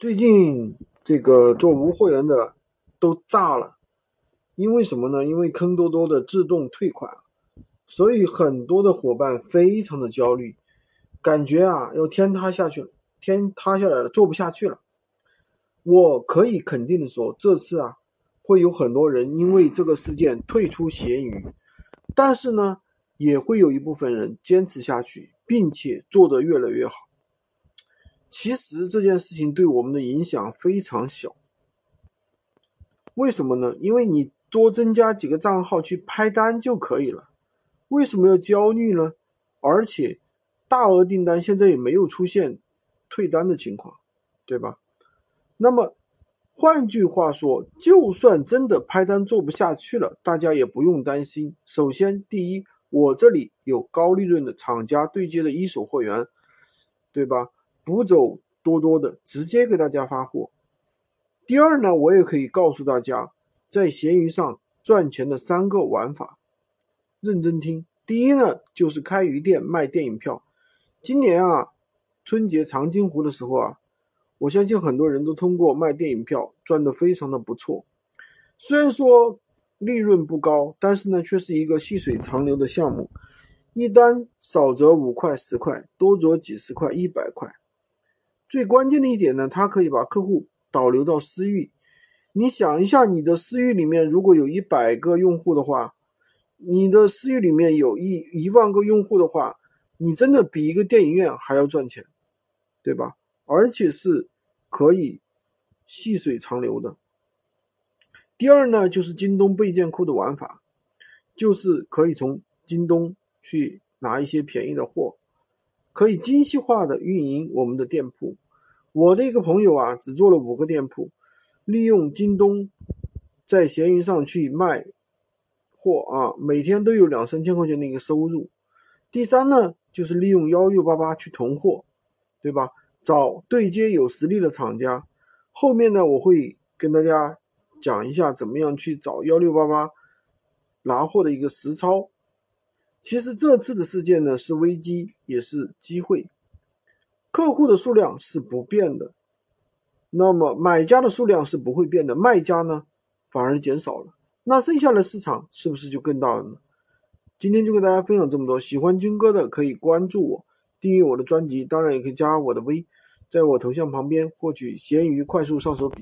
最近这个做无货源的都炸了，因为什么呢？因为坑多多的自动退款，所以很多的伙伴非常的焦虑，感觉啊要天塌下去了，天塌下来了，做不下去了。我可以肯定的说，这次啊会有很多人因为这个事件退出闲鱼，但是呢，也会有一部分人坚持下去，并且做得越来越好。其实这件事情对我们的影响非常小，为什么呢？因为你多增加几个账号去拍单就可以了，为什么要焦虑呢？而且大额订单现在也没有出现退单的情况，对吧？那么换句话说，就算真的拍单做不下去了，大家也不用担心。首先，第一，我这里有高利润的厂家对接的一手货源，对吧？不走多多的，直接给大家发货。第二呢，我也可以告诉大家，在闲鱼上赚钱的三个玩法，认真听。第一呢，就是开鱼店卖电影票。今年啊，春节长津湖的时候啊，我相信很多人都通过卖电影票赚得非常的不错。虽然说利润不高，但是呢，却是一个细水长流的项目。一单少则五块十块，多则几十块、一百块。最关键的一点呢，它可以把客户导流到私域。你想一下，你的私域里面如果有一百个用户的话，你的私域里面有一一万个用户的话，你真的比一个电影院还要赚钱，对吧？而且是可以细水长流的。第二呢，就是京东备件库的玩法，就是可以从京东去拿一些便宜的货。可以精细化的运营我们的店铺。我的一个朋友啊，只做了五个店铺，利用京东在闲鱼上去卖货啊，每天都有两三千块钱的一个收入。第三呢，就是利用幺六八八去囤货，对吧？找对接有实力的厂家。后面呢，我会跟大家讲一下怎么样去找幺六八八拿货的一个实操。其实这次的事件呢是危机，也是机会。客户的数量是不变的，那么买家的数量是不会变的，卖家呢反而减少了。那剩下的市场是不是就更大了呢？今天就跟大家分享这么多。喜欢军哥的可以关注我，订阅我的专辑，当然也可以加我的微，在我头像旁边获取闲鱼快速上手笔。